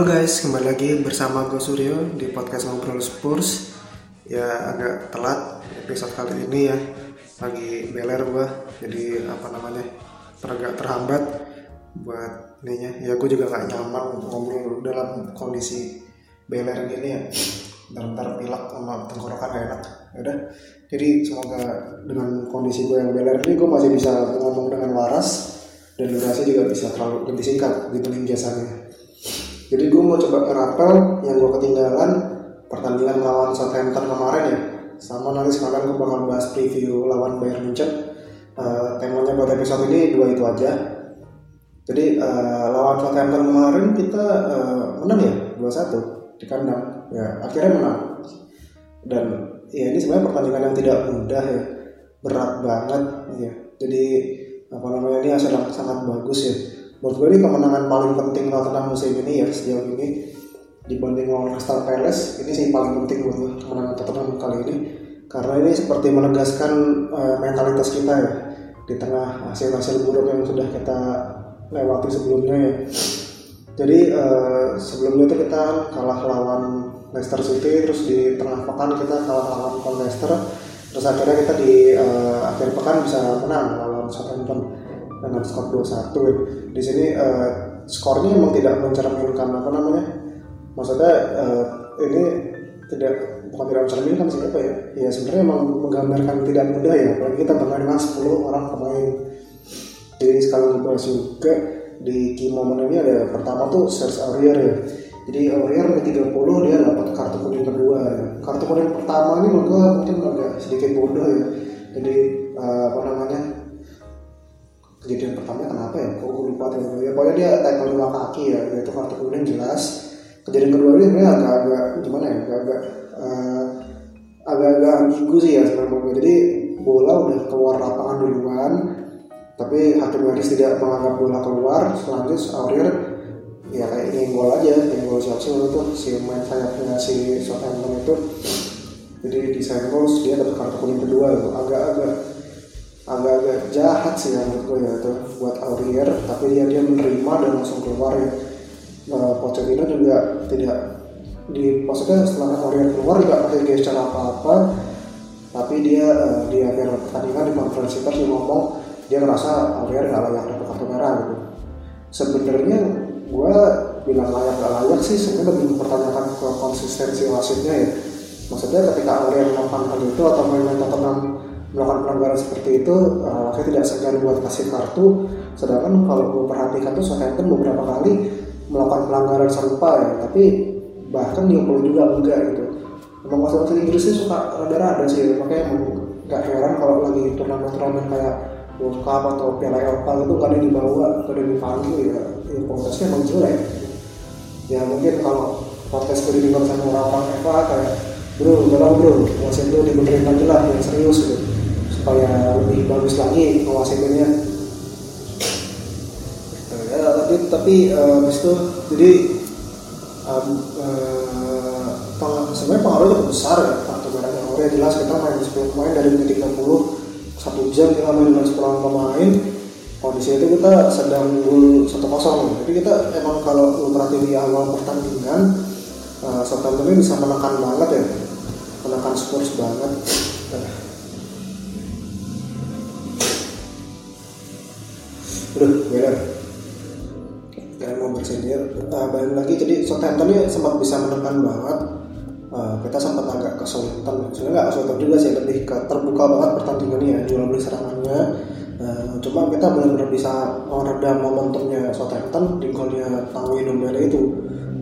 Halo guys, kembali lagi bersama gue Suryo di podcast Ngobrol Spurs. Ya agak telat episode kali ini ya. Lagi beler gue, jadi apa namanya Teragak terhambat buat ininya. Ya gue juga gak nyaman ngobrol dalam kondisi beler gini ya. Bentar pilek sama tenggorokan gak enak. Yaudah, jadi semoga dengan kondisi gue yang beler ini Gue masih bisa ngomong dengan waras Dan durasi juga bisa terlalu lebih singkat dibanding biasanya jadi gue mau coba ngerapel yang gue ketinggalan pertandingan melawan Southampton kemarin ya. Sama nanti sekalian gue bakal bahas preview lawan Bayern Munchen. Uh, temanya buat episode ini dua itu aja. Jadi uh, lawan Southampton kemarin kita uh, menang ya 2-1 di kandang. Ya akhirnya menang. Dan ya ini sebenarnya pertandingan yang tidak mudah ya. Berat banget ya. Jadi apa namanya ini sangat sangat bagus ya menurut gue ini kemenangan paling penting Tottenham musim ini ya sejauh ini. Dibanding lawan Crystal Palace ini sih paling penting buat kemenangan Tottenham kali ini. Karena ini seperti menegaskan uh, mentalitas kita ya di tengah hasil-hasil buruk yang sudah kita lewati sebelumnya ya. Jadi uh, sebelumnya itu kita kalah lawan Leicester City terus di tengah pekan kita kalah lawan Leicester terus akhirnya kita di uh, akhir pekan bisa menang lawan Southampton dengan skor 2-1 ya. Di sini uh, skornya memang tidak mencerminkan apa namanya? Maksudnya uh, ini tidak bukan tidak mencerminkan sih apa ya? Ya sebenarnya memang menggambarkan tidak mudah ya. Apalagi kita dengan 10 orang pemain. Jadi sekali dibahas juga di key moment ini ada pertama tuh Serge Aurier ya. Jadi Aurier di 30 dia dapat kartu kuning kedua ya. Kartu kuning pertama ini mungkin agak sedikit bodoh ya. Jadi uh, apa namanya kejadian pertama kenapa ya? Kok gue lupa tuh ya? Pokoknya dia tackle dua kaki ya itu kartu kuning jelas. Kejadian kedua ini sebenarnya agak-agak gimana ya? Agak-agak uh, agak-agak ambigu sih ya sebenarnya jadi bola udah keluar lapangan duluan tapi hakim waris tidak menganggap bola keluar. Selanjutnya Aurier ya kayak ini gol aja gol siapa sih itu. Si main sayapnya si Southampton itu jadi di senggol dia dapat kartu kuning kedua agak-agak agak-agak jahat sih ya menurut gue ya itu buat Aurier tapi dia dia menerima dan langsung keluar ya. Nah, Pochettino juga tidak di maksudnya setelah Aurier keluar juga pakai gesture apa-apa tapi dia uh, di akhir pertandingan di konferensi pers dia ngomong dia merasa Aurier nggak layak dapat kartu merah gitu. Sebenarnya gue bilang layak gak layak sih sebenarnya lebih mempertanyakan ke konsistensi wasitnya ya. Maksudnya ketika Aurier melakukan hal itu atau main-main Tottenham melakukan pelanggaran seperti itu uh, saya tidak segan buat kasih kartu. Sedangkan kalau gue perhatikan tuh Southampton beberapa kali melakukan pelanggaran serupa ya tapi bahkan diopolin juga enggak gitu. Emang masalah Inggris sih suka rada-rada sih makanya nggak heran kalau lagi turnamen-turnamen kayak World Cup atau Piala Eropa itu nggak ada dibawa atau ada dipanggil ya, ya kualitasnya emang ya mungkin kalau protes gue sama orang-orang Eva kayak bro udah bro wasit itu dibenerin lagi lah yang serius gitu supaya lebih bagus lagi ngawasininnya ya tapi tapi uh, habis itu jadi um, uh, sebenarnya pengaruhnya cukup besar ya kartu merahnya Korea jelas kita main 10 pemain dari menit 30 satu jam kita main dengan 10 pemain kondisi itu kita sedang unggul satu kosong. Jadi kita emang kalau perhatiin di awal pertandingan uh, Southampton bisa menekan banget ya menekan Spurs banget udah beres kalian mau bersedia uh, balik lagi jadi Southampton ini sempat bisa menekan banget. Uh, kita sempat agak kesulitan. Sebenarnya nggak kesulitan juga sih lebih ke terbuka banget pertandingan ya jual beli serangannya. Uh, cuma kita benar-benar bisa meredam momentumnya Southampton di golnya Tanguy Ndombele itu.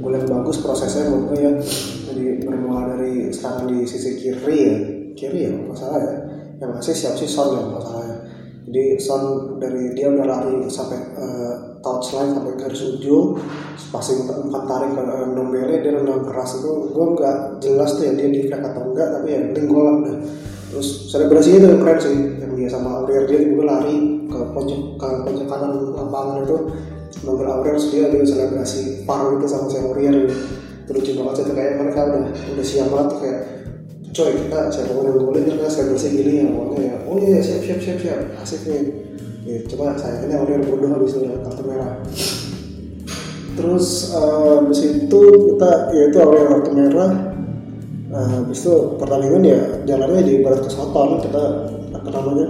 Gol yang bagus prosesnya menurut ya. Jadi bermula dari serangan di sisi kiri ya. Kiri ya nggak salah ya. Yang masih siap sih Son ya nggak salah ya jadi Son dari dia udah lari sampai uh, touchline sampai garis ujung passing empat tarik ke uh, Ndombele dia renang keras itu. Gue nggak jelas tuh ya dia di flag atau enggak tapi ya penting gol lah terus selebrasi itu keren sih yang dia sama Aurier dia juga lari ke pojok ke pojok kanan lapangan itu. Mobil Aurier terus dia dia selebrasi par itu sama si Aurier gitu terus banget sih kayak mereka udah udah siap banget kayak coy kita siapa pun yang boleh kita selebrasi gini ya pokoknya ya. Oh iya siap siap siap siap. Asik nih. Ya, coba saya ini Aurier bodoh habis itu kartu merah. Terus uh, itu kita ya itu awalnya kartu merah. Uh, habis itu pertandingan ya jalannya di barat ke selatan kita apa namanya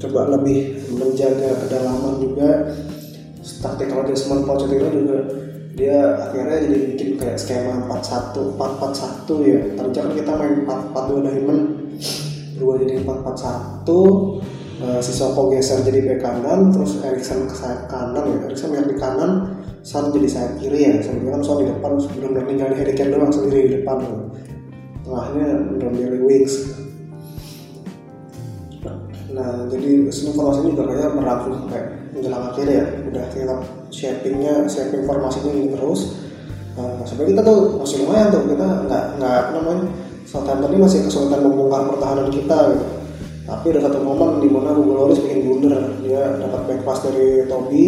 coba lebih menjaga kedalaman juga. Taktikal adjustment Pochettino juga dia akhirnya jadi bikin kayak skema 41 441 ya. Tadi kan kita main 442 diamond dua jadi 441 uh, Soko geser jadi bek kanan terus Erikson ke kanan ya. Erikson yang di kanan Son jadi sayap kiri ya. Sebenarnya kan Son di depan benar-benar ninggalin Harry Kane doang sendiri di depan tengahnya benar-benar wings. Nah jadi semua formasi juga kayaknya berlangsung sampai menjelang akhir ya. Udah kita shapingnya shaping formasinya ini terus. Uh, sampai kita tuh masih lumayan tuh kita nggak nggak namanya Southampton ini masih kesulitan membongkar pertahanan kita gitu. Tapi ada satu momen di mana Hugo Lloris bikin blunder. Dia dapat back pass dari Toby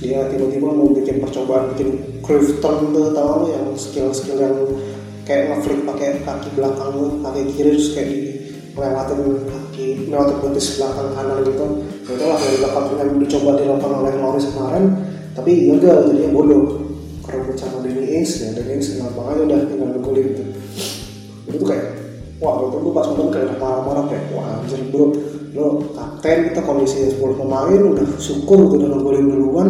dia tiba-tiba mau bikin percobaan bikin curve turn tuh tau yang skill-skill yang kayak ngeflip pakai kaki belakang kaki kiri terus kayak di lewatin kaki lewatin betis belakang kanan gitu. Itu lah yang belakang yang dicoba dilakukan oleh Loris kemarin tapi gagal jadinya bodoh. Kerebut sama Danny Ings ya Danny Ings nggak makanya udah tinggal ngegolin gitu itu tuh kayak wah waktu itu pas nonton kayak marah-marah kayak wah anjir bro. Lo kapten kita kondisi 10 pemain udah syukur udah ngegolin duluan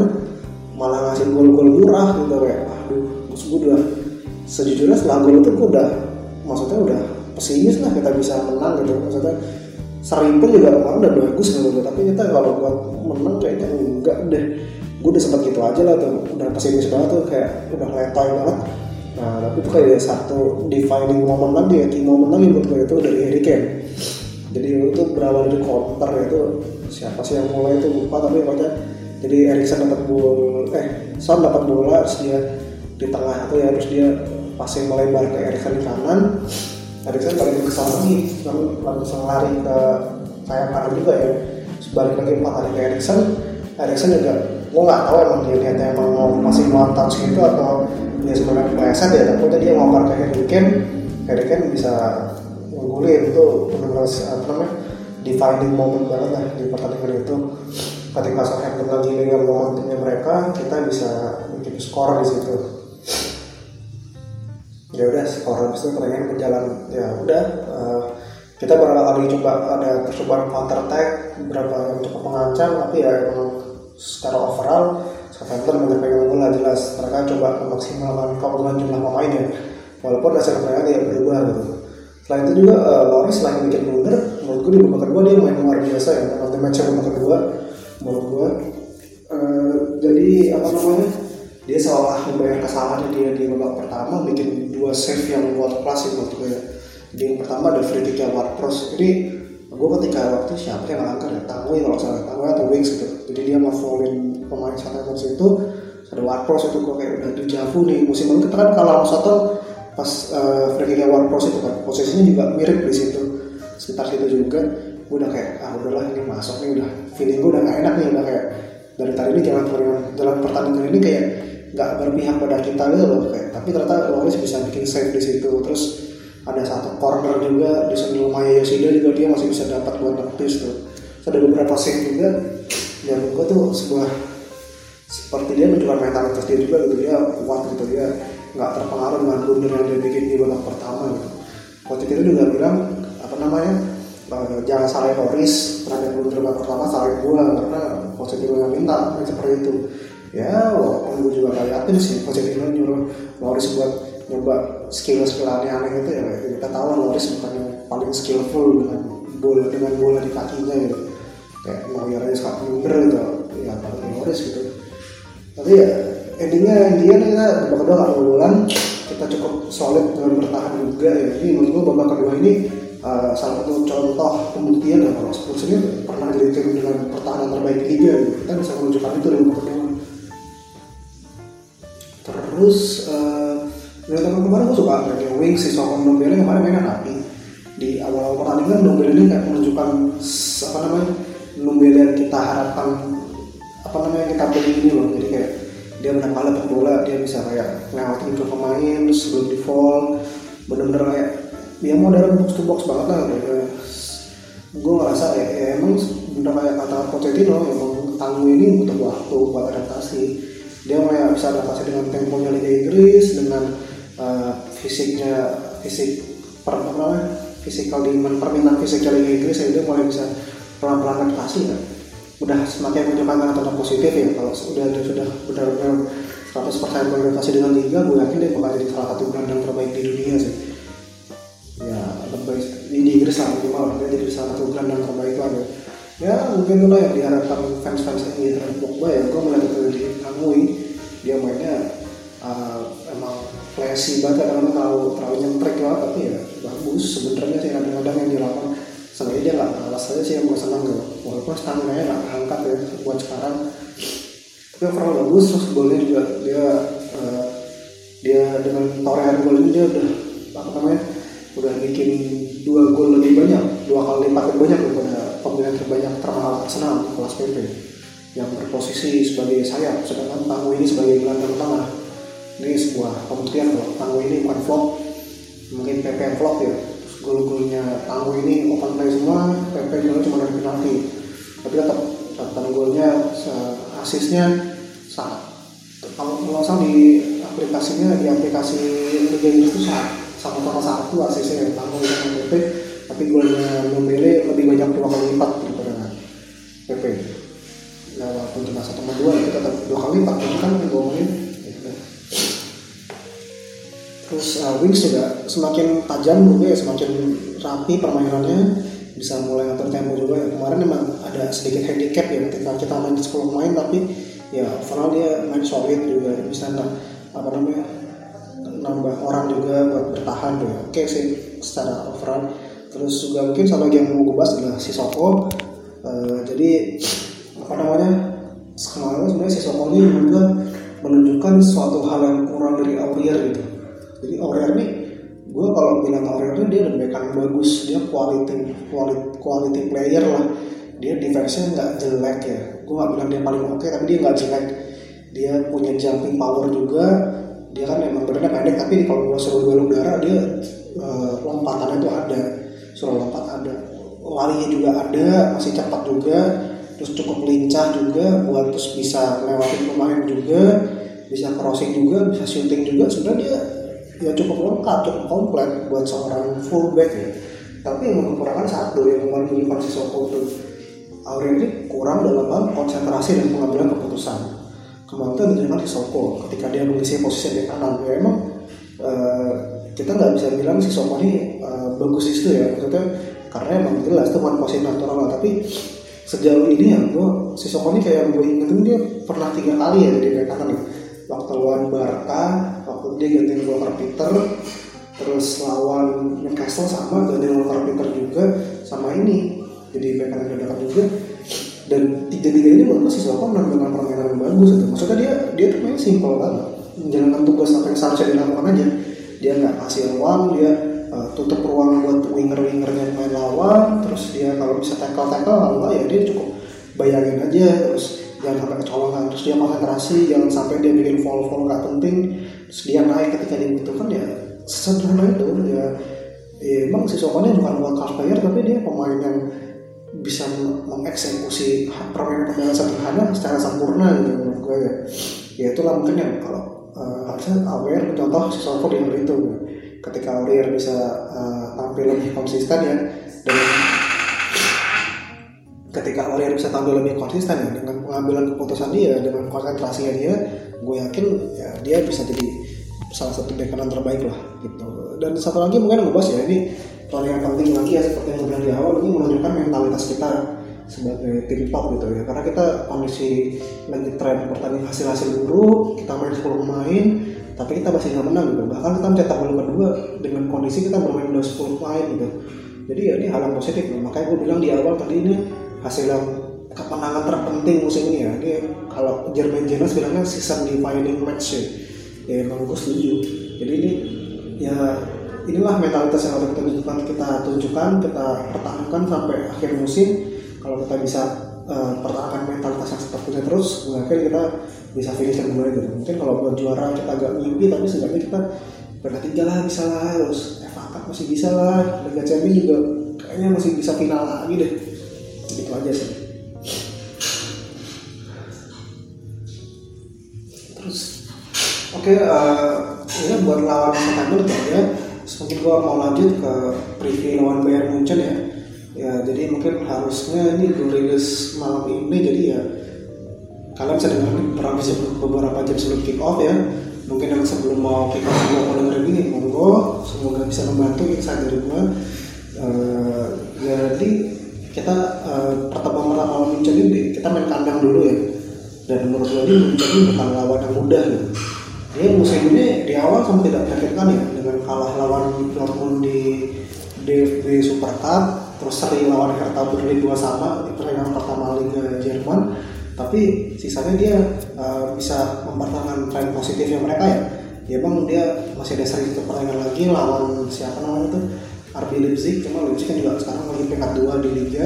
malah ngasih gol-gol murah gitu kayak aduh maksud gue udah sejujurnya setelah gol itu gue udah maksudnya udah pesimis lah kita bisa menang gitu. Maksudnya seri pun juga kemarin udah bagus gitu tapi kita kalau buat menang kayaknya enggak deh gue udah sempat gitu aja lah tuh. Udah pesimis banget tuh kayak udah letoy banget. Nah tapi itu kayak satu defining moment lagi ya key moment lagi buat gue itu dari Harry Kane jadi itu berawal dari counter itu siapa sih yang mulai itu lupa tapi pokoknya jadi Erikson dapat bola eh Son dapat bola terus dia di tengah itu ya terus dia passing melebar ke Erikson di kanan. Erikson balik ke sana lagi lalu langsung lari ke sayap kanan juga ya. Sebalik lagi empat kali ke Erikson Erikson juga gue nggak tahu emang dia niatnya emang mau masih mau touch gitu atau dia sebenarnya kepleset ya tapi dia ngoper ke Harry Kane. Harry Kane bisa ngunggulin itu benar-benar apa namanya defining moment banget lah di pertandingan itu. Ketika Southampton lagi dengan momentumnya mereka kita bisa bikin skor di situ. Ya udah skor. Habis itu pertandingan berjalan ya udah uh, kita beberapa kali coba ada percobaan counter attack beberapa yang cukup mengancam tapi ya emang secara overall Southampton pegang bola jelas. Mereka coba memaksimalkan keunggulan jumlah pemain ya. Walaupun hasil mereka tidak berubah gitu. Selain itu juga uh, Loris selain bikin blunder menurut gue di babak kedua dia main luar biasa ya. Nanti match babak kedua menurut gue uh, jadi apa namanya dia seolah membayar kesalahannya dia di babak pertama bikin dua save yang buat kelas ya menurut gue ya. Jadi yang pertama ada free kick yang Pros ini gue ketika waktu siapa yang ngangkat ya? Tangui kalau salah. Tangui atau Wings gitu. Jadi dia ngefolin pemain Southampton itu. Ada Pros itu gue kayak udah dijavu nih. Musim lalu kita kan kalau satu pas uh, free kick Pros itu kan. Posisinya juga mirip di situ. Sekitar situ juga. Gue udah kayak ah udahlah ini masuk nih udah. Feeling gue udah gak enak nih udah kayak dari tadi ini jalan pertandingan jalan pertandingan ini kayak nggak berpihak pada kita gitu loh kayak. Tapi ternyata Loris bisa bikin save di situ. Terus ada satu corner juga di sebelum Maya Yoshida juga dia masih bisa dapat buat tepis tuh. Ada beberapa save juga yang gue tuh sebuah seperti dia menunjukkan mentalitas dia juga gitu dia kuat gitu dia nggak terpengaruh dengan blunder yang dia bikin di babak pertama gitu. Coach itu juga bilang apa namanya uh, jangan salahin Loris terhadap blunder babak pertama salahin gua karena Coach itu yang minta seperti itu. Ya walaupun gue juga gak yakin sih Pochettino nyuruh Loris buat nyoba skill-skill aneh-aneh gitu ya kita tahu Loris bukan yang paling skillful dengan bola dengan bola di kakinya gitu. Kayak Neuer aja suka minder gitu ya paling Loris gitu. Tapi ya endingnya dia kita babak kedua gak bulan kita cukup solid dengan bertahan juga ya. Ini menurut gue babak kedua ini uh, salah satu contoh pembuktian ya kalau Spurs ini pernah jadi tim dengan pertahanan terbaik liga gitu. kita bisa menunjukkan itu di babak kedua. Terus uh, dari tahun kemarin gue suka kayak Wings si Sokong Dombele kemarin mainnya rapi di awal-awal pertandingan Dombele ini kayak menunjukkan apa namanya Dombele yang kita harapkan apa namanya kita beli ini loh. Jadi kayak dia menang dapat bola dia bisa kayak lewatin ke pemain sebelum di fall bener-bener kayak dia modern box to box banget lah kayak gue ngerasa ya, ya emang bener kayak kata Pochettino emang tangguh ini butuh waktu buat adaptasi. Dia mulai bisa adaptasi dengan temponya Liga Inggris dengan uh, fisiknya fisik per apa fisikal di permintaan fisiknya Liga Inggris ya dia mulai bisa pelan-pelan adaptasi kan udah semakin menunjukkan tanda positif ya. Kalau sudah dia sudah benar-benar 100% beradaptasi dengan liga gue yakin dia bakal jadi salah satu gelandang terbaik di dunia sih. Ya lebih di, Inggris lah minimal. Dia jadi salah satu gelandang terbaik itu ada ya mungkin itulah yang diharapkan fans-fans ini terhadap Pogba ya. Gue melihat itu di dia mainnya uh, emang flashy banget kadang-kadang terlalu terlalu nyentrik lah tapi ya bagus. Sebenarnya sih kadang-kadang yang dilakukan sebenarnya dia nggak kalah saja sih yang gue senang gitu. Walaupun stamina nggak angkat ya buat sekarang. Tapi overall bagus terus golnya juga dia uh, dia dengan torehan gol ini dia udah apa namanya udah bikin dua gol lebih banyak dua kali lipat lebih banyak daripada pemain terbanyak termahal Arsenal kelas PP yang berposisi sebagai sayap sedangkan Tangguh ini sebagai gelandang tengah ini sebuah pembuktian kalau Tangguh ini bukan flop mungkin PP flop ya. Gol-golnya Tangguh ini open play semua PP juga cuma dari penalti. Tapi tetap catatan golnya asisnya sangat kalau nggak salah di aplikasinya di aplikasi Liga Inggris itu sama-sama satu asisnya Tangguh dengan PP tapi golnya Dombele lebih banyak dua kali lipat uh, Wings juga semakin tajam juga ya semakin rapi permainannya. Bisa mulai ngatur tempo juga ya. Kemarin memang ada sedikit handicap ya ketika kita main 10 pemain tapi ya overall dia main solid juga. Bisa apa namanya nambah orang juga buat bertahan ya oke sih secara overall. Terus juga mungkin satu lagi yang mau gue bahas adalah si Soko. Uh, jadi apa namanya kemarin sebenarnya si Soko ini juga menunjukkan suatu hal yang kurang dari Aurier gitu jadi Aurier nih gue kalau bilang Aurier ini dia lebih kan bagus. Dia quality quality quality player lah. Dia defense-nya nggak jelek ya. Gue nggak bilang dia paling oke okay, tapi dia nggak jelek. Dia punya jumping power juga. Dia kan emang badannya pendek tapi kalau gue suruh duel udara dia uh, lompatannya tuh ada. Suruh lompat ada. Larinya juga ada masih cepat juga. Terus cukup lincah juga buat terus bisa lewatin pemain juga bisa crossing juga bisa shooting juga. Sudah dia ya cukup lengkap cukup komplit buat seorang fullback ya tapi yang kekurangan satu yang kemarin menunjukkan si Soko itu Aurel ini kurang dalam hal konsentrasi dan pengambilan keputusan. Kemarin itu menunjukkan si Soko ketika dia mengisi posisi di kanan. Ya emang uh, kita nggak bisa bilang si Soko ini uh, bagus di situ ya. Maksudnya karena emang jelas itu bukan posisi natural. Lah tapi sejauh ini ya gue si Soko ini kayak gue ingetin dia pernah tiga kali ya jadi kanan ya waktu lawan Barca waktu dia gantiin Walker Peter terus lawan Newcastle sama gantiin Walker Peter juga sama ini. Jadi bek kanan dadakan juga. Dan tiga-tiga ini menurut si Soko menampilkan permainan yang bagus itu? Maksudnya dia dia tuh main simpel banget menjalankan tugas apa yang seharusnya dilakukan aja. Dia nggak kasih ruang dia uh, tutup ruang buat winger-wingernya main lawan. Terus dia kalau bisa tackle tackle kalau ya dia cukup bayangin aja. Terus jangan sampai kecolongan. Terus dia konsentrasi jangan sampai dia bikin fall fall nggak penting. Terus dia naik ketika dibutuhkan ya sederhana itu. Ya, ya emang si Sokonya bukan buat class player tapi dia pemain yang bisa mengeksekusi permainan permainan sederhana secara sempurna gitu menurut gue ya. Ya itulah mungkin yang kalau uh, harusnya aware contoh si Soko hal itu. Ketika Aurier bisa uh, tampil lebih konsisten ya dengan ketika Aurier bisa tampil lebih konsisten ya dengan pengambilan keputusan dia dengan konsentrasinya dia gue yakin ya dia bisa jadi salah satu bek kanan terbaik lah gitu. Dan satu lagi mungkin yang bahas ya ini soal yang penting lagi ya seperti yang bilang di awal ini menunjukkan mentalitas kita sebagai tim top gitu ya. Karena kita kondisi lagi tren pertandingan hasil hasil buruk kita main 10 pemain tapi kita masih nggak menang gitu. Bahkan kita mencetak gol kedua dengan kondisi kita bermain udah 10 pemain gitu. Jadi ya ini hal yang positif. Loh. makanya gue bilang di awal tadi ini hasil yang kemenangan terpenting musim ini ya. Ini kalau Jermain Jonas bilangnya season defining match ya. Ya emang gue setuju. Jadi ini ya inilah mentalitas yang harus kita tunjukkan kita tunjukkan kita pertahankan sampai akhir musim. Kalau kita bisa uh, pertahankan mentalitas yang seperti ini terus mungkin kita bisa finish yang kedua gitu. Mungkin kalau buat juara kita agak mimpi tapi sebenarnya kita peringkat tiga lah bisa lah. Terus FA Cup masih bisa lah Liga Champions juga kayaknya masih bisa final lagi deh. Gitu aja sih oke okay, uh, ya buat lawan Southampton ya. Mungkin gua mau lanjut ke preview lawan Bayern Munchen ya. Ya jadi mungkin harusnya ini gue rilis malam ini jadi ya kalian bisa dengar beberapa jam, beberapa jam sebelum kick off ya. Mungkin yang sebelum mau kick off juga mau denger ini monggo. Semoga bisa membantu insight dari gue uh, jadi kita uh, pertama lawan Munchen ini kita main kandang dulu ya. Dan menurut gue ini Munchen ini bukan lawan yang mudah gitu dia musim ini di awal sama tidak meyakinkan ya dengan kalah lawan Dortmund di DFB Super Cup terus seri lawan Hertha Berlin dua sama di pertandingan pertama Liga Jerman. Tapi sisanya dia uh, bisa mempertahankan tren positifnya mereka ya. Ya bang dia masih ada seri satu pertandingan lagi lawan siapa namanya itu RB Leipzig. Cuma Leipzig kan juga sekarang lagi peringkat dua di Liga.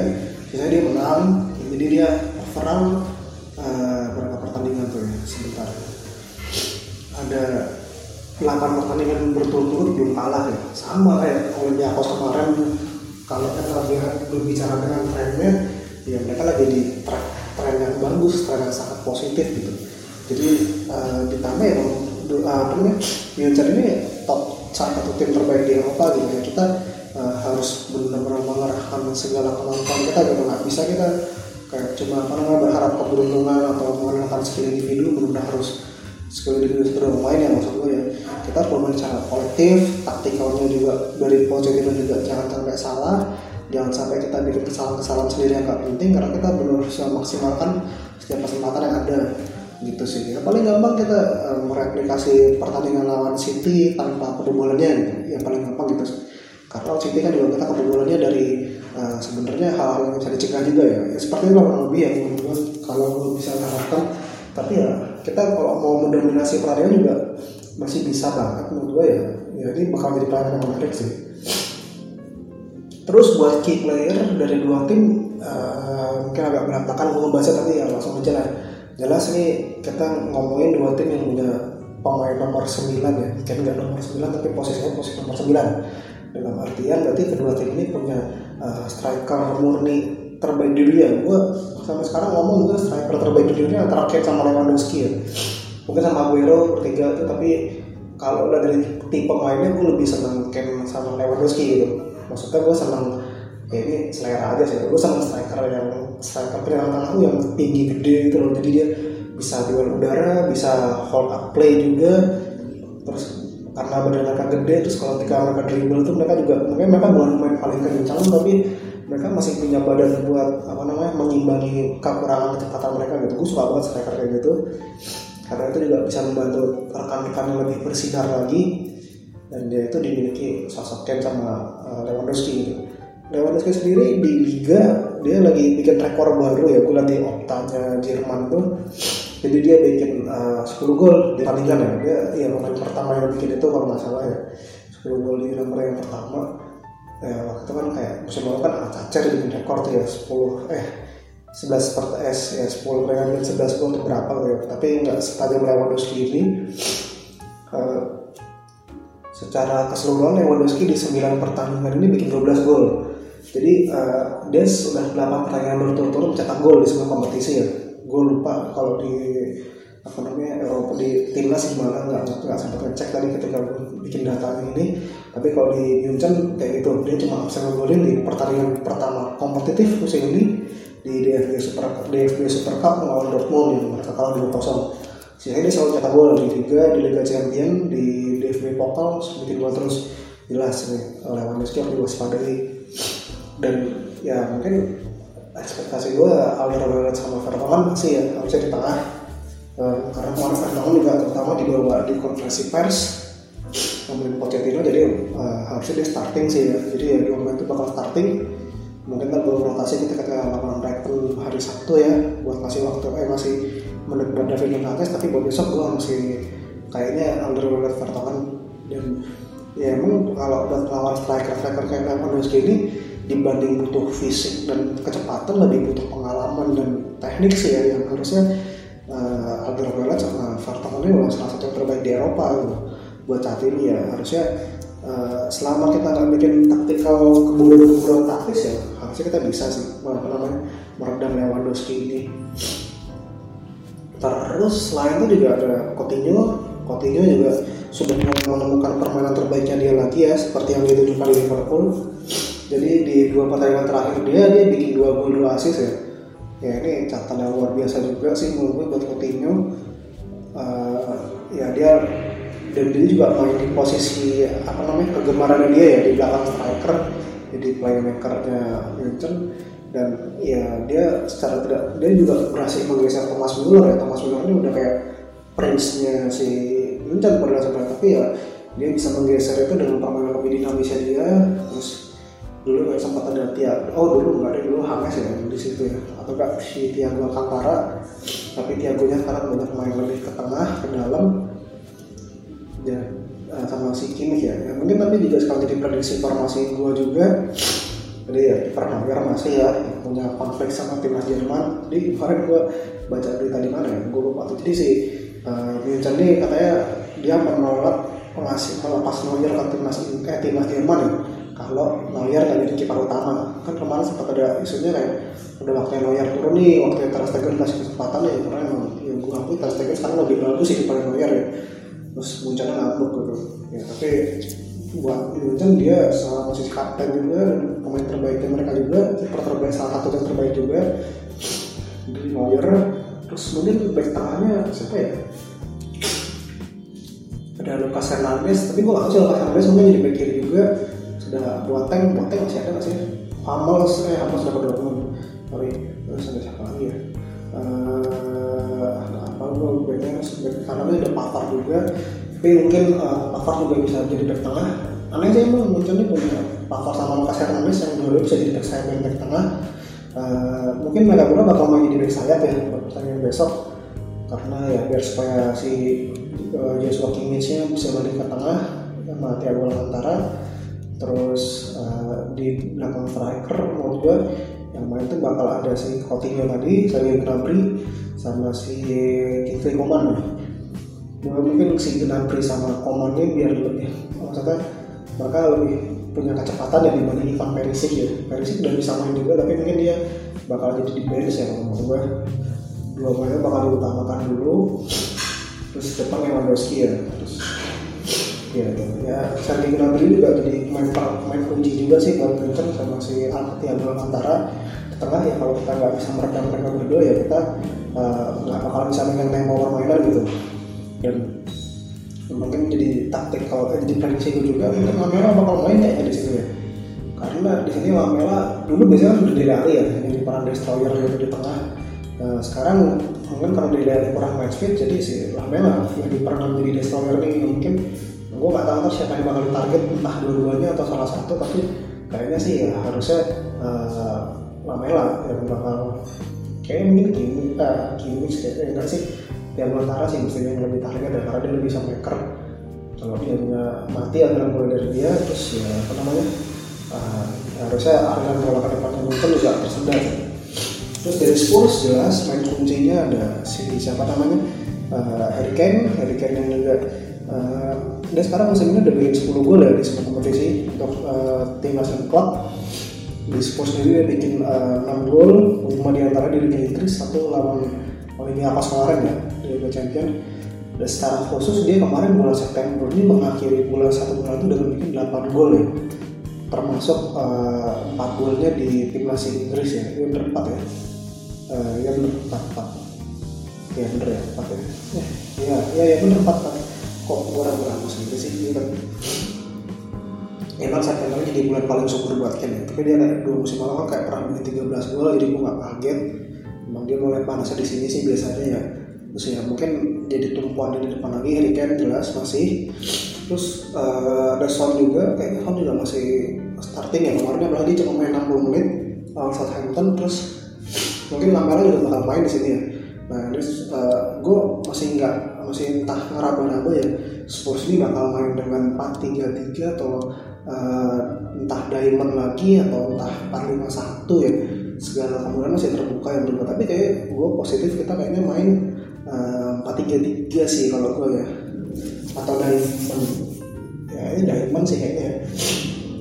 Sisanya dia menang jadi dia overall uh, berapa pertandingan tuh ya sebentar ada 8 pertandingan berturut-turut belum kalah ya. Sama kayak Olympiakos kemarin kalau kita berbicara dengan trennya ya mereka lagi di tren, tren yang bagus tren yang sangat positif gitu. Jadi uh, ditambah ya uh, apa namanya Munchen ini top salah satu tim terbaik di Eropa gitu ya. Kita uh, harus benar-benar mengerahkan segala kemampuan kita gitu. Nggak bisa kita kayak cuma apa namanya berharap keberuntungan atau mengandalkan skill individu benar-benar harus skill individu sudah main ya maksud gue ya. Kita harus bermain secara kolektif taktikalnya juga dari positifnya juga jangan sampai salah. Jangan sampai kita bikin kesalahan-kesalahan sendiri yang nggak penting karena kita belum bisa maksimalkan setiap kesempatan yang ada. Gitu sih. Ya paling gampang kita uh, mereplikasi pertandingan lawan City tanpa kebobolannya gitu. Ya paling gampang gitu sih. Karena City kan juga kita kebobolannya dari uh, sebenarnya hal-hal yang bisa dicegah juga ya, ya seperti itu kurang lebih ya kalau bisa harapkan tapi ya kita kalau mau mendominasi pertandingan juga masih bisa banget menurut gue ya. Ya ini bakal jadi pertandingan yang menarik sih. Terus buat key player dari dua tim uh, mungkin agak berantakan gue ngebahasnya tapi ya langsung aja lah. Jelas nih kita ngomongin dua tim yang punya pemain nomor 9 ya. Kan nggak nomor 9 tapi posisinya posisi nomor 9 dalam artian berarti kedua tim ini punya uh, striker murni terbaik di dunia. Gue sampai sekarang ngomong juga striker terbaik di dunia antara Kane sama Lewandowski ya. Mungkin sama Aguero bertiga itu tapi kalau udah dari tipe mainnya gue lebih senang Kane sama Lewandowski gitu. Maksudnya gue senang ya ini selera aja sih. Gue senang striker yang striker penyerang tuh yang tinggi gede gitu loh. Jadi dia bisa duel udara bisa hold up play juga. Terus karena badan mereka gede terus kalau ketika mereka dribble tuh mereka juga mungkin mereka bukan main paling kencang tapi mereka masih punya badan buat apa namanya mengimbangi kekurangan kecepatan mereka gitu. Gue suka banget striker kayak gitu. Karena itu juga bisa membantu rekan-rekan yang lebih bersinar lagi. Dan dia itu dimiliki sosok Ken sama uh, Lewandowski gitu. Lewandowski sendiri di Liga dia lagi bikin rekor baru ya. Gue di Optanya Jerman tuh. Jadi dia bikin uh, 10 gol di pertandingan ya. Dia ya pemain pertama yang bikin itu kalau nggak salah ya. 10 gol di nomor yang pertama ya waktu itu kan kayak musim lalu kan Acacer bikin rekor tuh ya 10 eh 11 per S ya 10 dengan 11 gol berapa ya. Tapi nggak setajam Lewandowski ini uh, secara keseluruhan Lewandowski di 9 pertandingan ini bikin 12 gol. Jadi uh, dia sudah 8 pertandingan berturut-turut mencetak gol di semua kompetisi ya. Gue lupa kalau di apa namanya Eropa di timnas gimana nggak nggak sempat ngecek tadi ketika bikin data ini. Tapi kalau di Munchen kayak gitu dia cuma bisa ngegolin di pertandingan pertama kompetitif musim ini di DFB Super DFB Super Cup melawan Dortmund yang mereka kalah 2-0 sehingga dia selalu cetak gol di Liga di Liga Champion di DFB Pokal bikin gol terus jelas nih Lewandowski harus diwaspadai dan ya mungkin ekspektasi gue Alderweireld sama Vertonghen masih ya harusnya di tengah uh, karena kemarin Vertonghen juga terutama dibawa di konferensi pers ngomongin Pochettino jadi uh, harusnya dia starting sih ya. Jadi ya di momen itu bakal starting. Mungkin kan belum rotasi kita ketika lapangan Brighton hari Sabtu ya buat masih waktu eh masih menit buat David Nunes tapi buat besok gue masih kayaknya Alderweireld Vertonghen. Dan ya emang kalau buat lawan striker-striker kayak Lewandowski ini dibanding butuh fisik dan kecepatan lebih butuh pengalaman dan teknik sih ya yang harusnya uh, Alderweireld sama Vertonghen ini salah satu yang terbaik di Eropa gitu. buat saat ini ya harusnya uh, selama kita nggak bikin taktikal kebodohan-kebodohan taktis ya harusnya kita bisa sih apa namanya meredam Lewandowski ini. Terus selain itu juga ada Coutinho. Coutinho juga sudah menemukan permainan terbaiknya dia lagi ya seperti yang ditunjukkan di Liverpool. Jadi di dua pertandingan terakhir dia dia bikin dua gol dua assist ya ya ini catatan yang luar biasa juga sih menurut gue buat Coutinho. Uh, ya dia dan dia juga main di posisi apa namanya kegemaran dia ya di belakang striker jadi playmakernya Munchen dan ya dia secara tidak dia juga berhasil menggeser Thomas Müller ya. Thomas Müller ini udah kayak prince-nya si Munchen pada sebenarnya tapi ya dia bisa menggeser itu dengan permainan lebih dinamisnya dia. Terus dulu kayak sempat ada Tia. Oh dulu nggak ada dulu Hames ya di situ ya. Atau enggak si Tiago Alcantara. Tapi Tiagonya sekarang banyak main lebih ke tengah ke dalam. Ya uh, sama si Kimmich ya. ya mungkin tapi juga sekali jadi prediksi formasi gue juga jadi ya Neuer masih ya punya konflik sama timnas Jerman. Di kemarin gue baca berita di mana ya gue lupa tuh. Jadi si uh, München ini katanya dia menolak pengasih melepas Neuer ke timnas eh timnas Jerman ya kalau Neuer nggak jadi kiper utama kan kemarin sempat ada isunya kayak udah waktunya Neuer turun nih waktunya Ter Stegen kasih kesempatan ya karena emang ya gue akui Ter Stegen sekarang lebih bagus sih daripada Neuer ya. Terus Munchen ngambek gitu. Ya tapi buat Munchen dia salah posisi kapten juga pemain terbaiknya mereka juga kiper terbaik salah satu yang terbaik juga. Jadi Neuer terus mungkin back tengahnya siapa ya? Ada Lucas Hernandez tapi gue gak tahu sih Lucas Hernandez mungkin jadi back kiri juga sudah Boateng Boateng masih ada nggak sih? Hamels eh Hamels sudah Dortmund sorry terus ada siapa lagi ya? Uh, apa gue backnya karena dia udah Pavard juga. Tapi mungkin uh, juga bisa jadi back tengah. Aneh sih emang mungkin dia punya Pavard sama Lucas Hernandez yang dua bisa jadi back sayap back tengah. Uh, mungkin mereka berdua bakal main jadi back sayap ya buat pertandingan besok. Karena ya biar supaya si uh, Joshua Kimmich-nya bisa balik ke tengah sama Thiago Alcantara terus uh, di belakang striker menurut gue yang main tuh bakal ada si Coutinho tadi, Sergio Gnabry sama si Kingsley Coman. Gue mungkin si Gnabry sama Coman ini biar lebih maksudnya mereka lebih punya kecepatan ya dibanding Ivan Perisic ya. Perisic udah bisa main juga tapi mungkin dia bakal jadi di bench ya menurut gue dua mainnya bakal diutamakan dulu. Terus depan Lewandowski ya terus ya ya Sergio Gnabry juga jadi main main kunci juga sih buat Munchen sama si Thiago Alcantara di tengah ya kalau kita nggak bisa meredam mereka berdua ya kita nggak uh, bakal bisa megang tempo permainan gitu. Dan mungkin jadi taktik kalau eh, jadi prediksi gue juga. Mungkin Lamela bakal main kayaknya di sini ya. Karena di sini Lamela dulu biasanya kan sudah Dele ya jadi peran destroyer gitu di tengah. Nah, sekarang mungkin karena Dele kurang match fit jadi si Lamela yang diperan menjadi destroyer ini mungkin gue gak tahu siapa yang bakal ditarget entah dua-duanya atau salah satu tapi kayaknya sih ya harusnya uh, Lamela yang bakal kayaknya mungkin Kimi, uh, Kimi kayaknya enggak sih yang antara sih mestinya yang lebih target ya karena dia lebih bisa maker. Kalau dia nggak mati antara mulai dari dia terus ya apa namanya uh, harusnya aliran bola ke depannya mungkin juga tersedak terus dari Spurs jelas main kuncinya ada si siapa namanya uh, Harry Kane. Harry Kane yang juga dia sekarang musim ini udah bikin 10 gol ya di semua kompetisi untuk uh, timnas dan klub di Spurs sendiri dia bikin uh, 6 gol 5 di antara di Liga Inggris satu lawan Olympiakos kemarin ya di Liga Champion dan secara khusus dia kemarin bulan September ini mengakhiri bulan satu bulan itu dengan bikin 8 gol ya. Termasuk uh, 4 golnya di timnas Inggris ya ini bener 4 ya. Uh, ya bener 4 4 ya bener ya. 4 ya. Ya ya, ya bener 4 4 kok orang berapa sendiri sih? Gitu kan emang September jadi bulan paling subur buat Ken ya. Tapi dia kayak dua musim lalu kan kayak pernah bikin 13 gol jadi gue gak kaget. Emang dia mulai panasnya di sini sih biasanya ya. Terus ya mungkin jadi tumpuan di depan lagi Harry Kane jelas masih. Terus uh, Son juga kayaknya Son juga masih starting ya. Kemarin dia cuma main 60 menit lawan Southampton terus mungkin Lamela juga bakal main di sini ya nah terus uh, gue masih nggak masih entah ngeraba-raba ya Spurs ini bakal main dengan 4-3-3 atau uh, entah diamond lagi atau entah 4-5-1 ya. Segala kemungkinan masih terbuka yang berubah tapi kayak gue positif kita kayaknya main uh, 4-3-3 sih kalau gue ya. Atau diamond. Ya ini diamond sih kayaknya. Ya.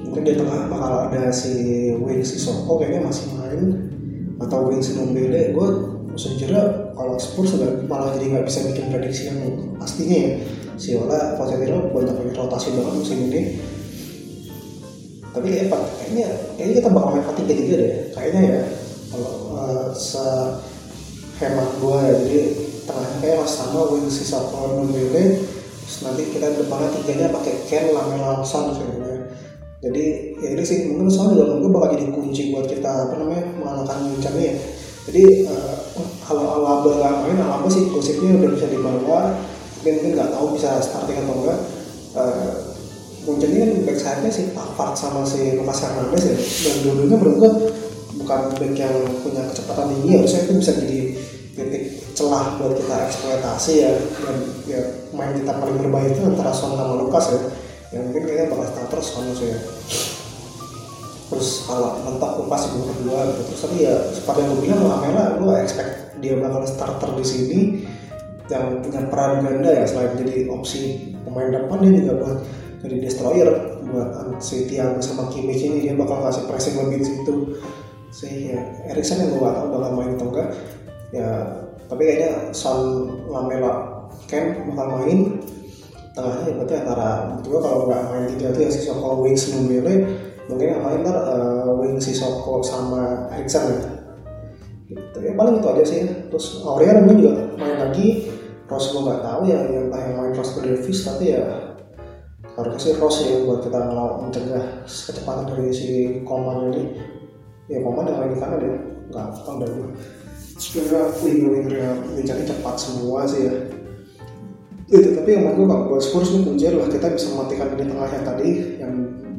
mungkin di tengah bakal ada si Wings Sissoko kayaknya masih main atau Wings Nombele gue sejujurnya kalau Spurs malah jadi nggak bisa bikin prediksi yang pastinya ya. Si Ola Pochettino banyak banyak rotasi banget musim ini. Tapi kayak kayaknya kayaknya kita bakal main tiga tiga deh. Kayaknya ya kalau uh, se hemat gue ya jadi tengahnya kayak mas sama wing sisa Ndombele terus nanti kita depannya tiganya pakai Ken Lamela Son sebenarnya. Jadi ya ini sih mungkin soal juga mungkin bakal jadi kunci buat kita apa namanya mengalahkan Munchen ya. Jadi uh, kalau Alaba nggak main Alaba sih gosipnya udah bisa dibawa. Mungkin nggak tahu bisa starting atau enggak. Uh, Munchen ini kan back sayapnya si Pavard sama si Lucas Hernandez ya. Dan dua-duanya menurut gue bukan back yang punya kecepatan tinggi. Harusnya itu bisa jadi titik celah buat kita eksploitasi ya. Dan ya main kita paling berbaik itu antara Son sama Lukas ya. Yang mungkin kayaknya bakal starter Son ya. Terus kalau mentok pasti gue kedua gitu. Terus tadi ya seperti yang gue bilang Lamela gue expect dia bakal starter di sini yang punya peran ganda ya selain jadi opsi pemain depan dia juga buat jadi destroyer buat si Tiago sama Kimmich ini. Dia bakal kasih pressing lebih di situ. Sih ya Erikson yang gue gak tau bakal main atau enggak ya tapi kayaknya Son Lamela Ken bakal main. Tengahnya ya berarti antara berdua kalau nggak main tiga itu ya si Soko Wings Numbele mungkin yang main ntar uh, Wing si Soko sama Erikson ya gitu. Ya paling itu aja sih. Terus Aurelian mungkin juga main lagi. Ross gue nggak tahu ya yang entah yang main Ross Davis tapi ya harusnya sih Ross ya buat kita ngelawan mencegah kecepatan dari si Koman ini. Ya Koman yang main di kanan ya. Nggak tahu dari gue sebenarnya winger wingernya Wincannya cepat semua sih ya. Itu tapi yang menurut gue buat Spurs ini kunci adalah kita bisa mematikan di tengah yang tadi yang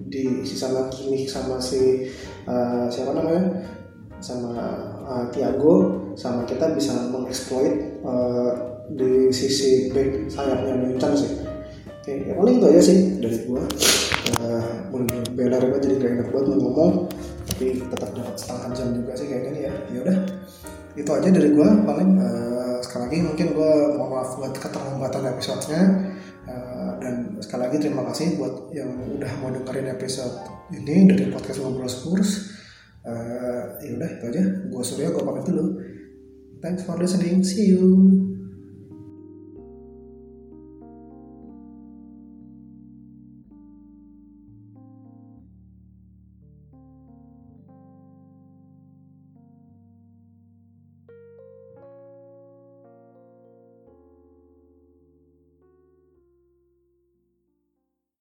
di sisa Kimi sama si uh, siapa namanya sama uh, Thiago sama kita bisa mengeksploit uh, di sisi back sayapnya Muncan sih. Oke ya paling itu aja sih dari gua. Uh, benar banget jadi gak enak buat ngomong tapi tetap dapat setengah jam juga sih kayak gini ya. Ya udah itu aja dari gua paling. Uh, sekali lagi mungkin gua mau maaf buat keterlambatan episodenya. Uh, dan sekali lagi terima kasih buat yang udah mau dengerin episode ini dari podcast ngobrol Spurs uh, ya udah itu aja. Gua Surya gua pamit dulu. Thanks for listening. See you